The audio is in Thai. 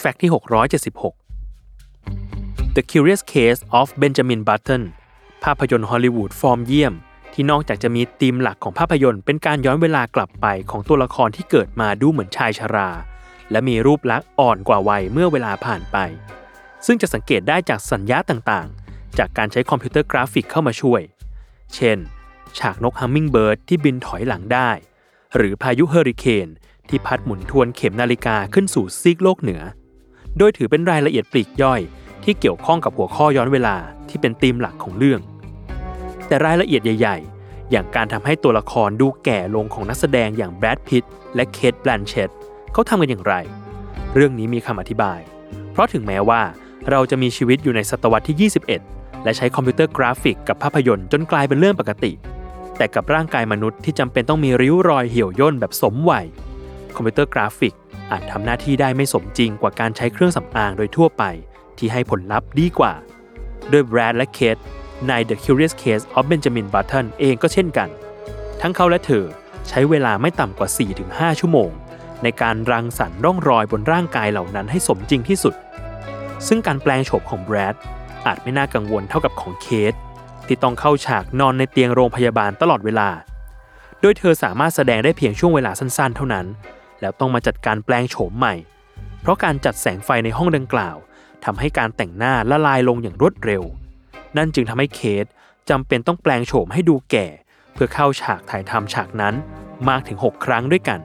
Fact ที่ 676 The Curious Case of Benjamin Button ภาพยนตร์ฮอลลีวูดฟอร์มเยี่ยม ที่นอกจากจะมีธีมหลักของภาพยนตร์เป็นการย้อนเวลากลับไปของตัวละครที่เกิดมาดูเหมือนชายชรา และมีรูปลักษณ์อ่อนกว่าวัยเมื่อเวลาผ่านไป ซึ่งจะสังเกตได้จากสัญญะต่างๆ จากการใช้คอมพิวเตอร์กราฟิกเข้ามาช่วย เช่น ฉากนกฮัมมิงเบิร์ดที่บินถอยหลังได้ หรือพายุเฮอริเคนที่พัดหมุนทวนเข็มนาฬิกาขึ้นสู่ซีกโลกเหนือ โดยถือเป็นรายละเอียดปลีกย่อยที่เกี่ยวข้องกับหัวข้อย้อนเวลาที่เป็นธีมหลักของเรื่อง แต่รายละเอียดใหญ่ ๆ อย่างการทำให้ตัวละครดูแก่ลงของนักแสดงอย่างแบรดพิตต์และเคทแบลนเชตเขาทำกันอย่างไร เรื่องนี้มีคำอธิบาย เพราะถึงแม้ว่าเราจะมีชีวิตอยู่ในศตวรรษที่ 21 และใช้คอมพิวเตอร์กราฟิกกับภาพยนตร์จนกลายเป็นเรื่องปกติ แต่กับร่างกายมนุษย์ที่จำเป็นต้องมีริ้วรอยเหี่ยวย่นแบบสมวัย คอมพิวเตอร์กราฟิก อาจทำหน้าที่ได้ไม่สมจริงกว่าการใช้เครื่องสำอางโดยทั่วไป ที่ให้ผลลัพธ์ดีกว่า โดยแบรดและเคทใน The Curious Case of Benjamin Button เองก็เช่นกัน ทั้งเขาและเธอใช้เวลาไม่ต่ำกว่า 4-5 ชั่วโมง ในการรังสรรค์ร่องรอยบนร่างกายเหล่านั้นให้สมจริงที่สุด ซึ่งการแปลงโฉมของแบรดอาจไม่น่ากังวลเท่ากับของเคทที่ต้องเข้าฉากนอนในเตียงโรงพยาบาลตลอดเวลา โดยเธอสามารถแสดงได้เพียงช่วงเวลาสั้นๆ เท่านั้น แล้วต้องมาจัดการแปลงโฉมใหม่ เพราะการจัดแสงไฟในห้องดังกล่าวทำให้การแต่งหน้าละลายลงอย่างรวดเร็ว นั่นจึงทำให้เคทจำเป็นต้องแปลงโฉมให้ดูแก่ เพื่อเข้าฉากถ่ายทำฉากนั้นมากถึง 6 ครั้งด้วยกัน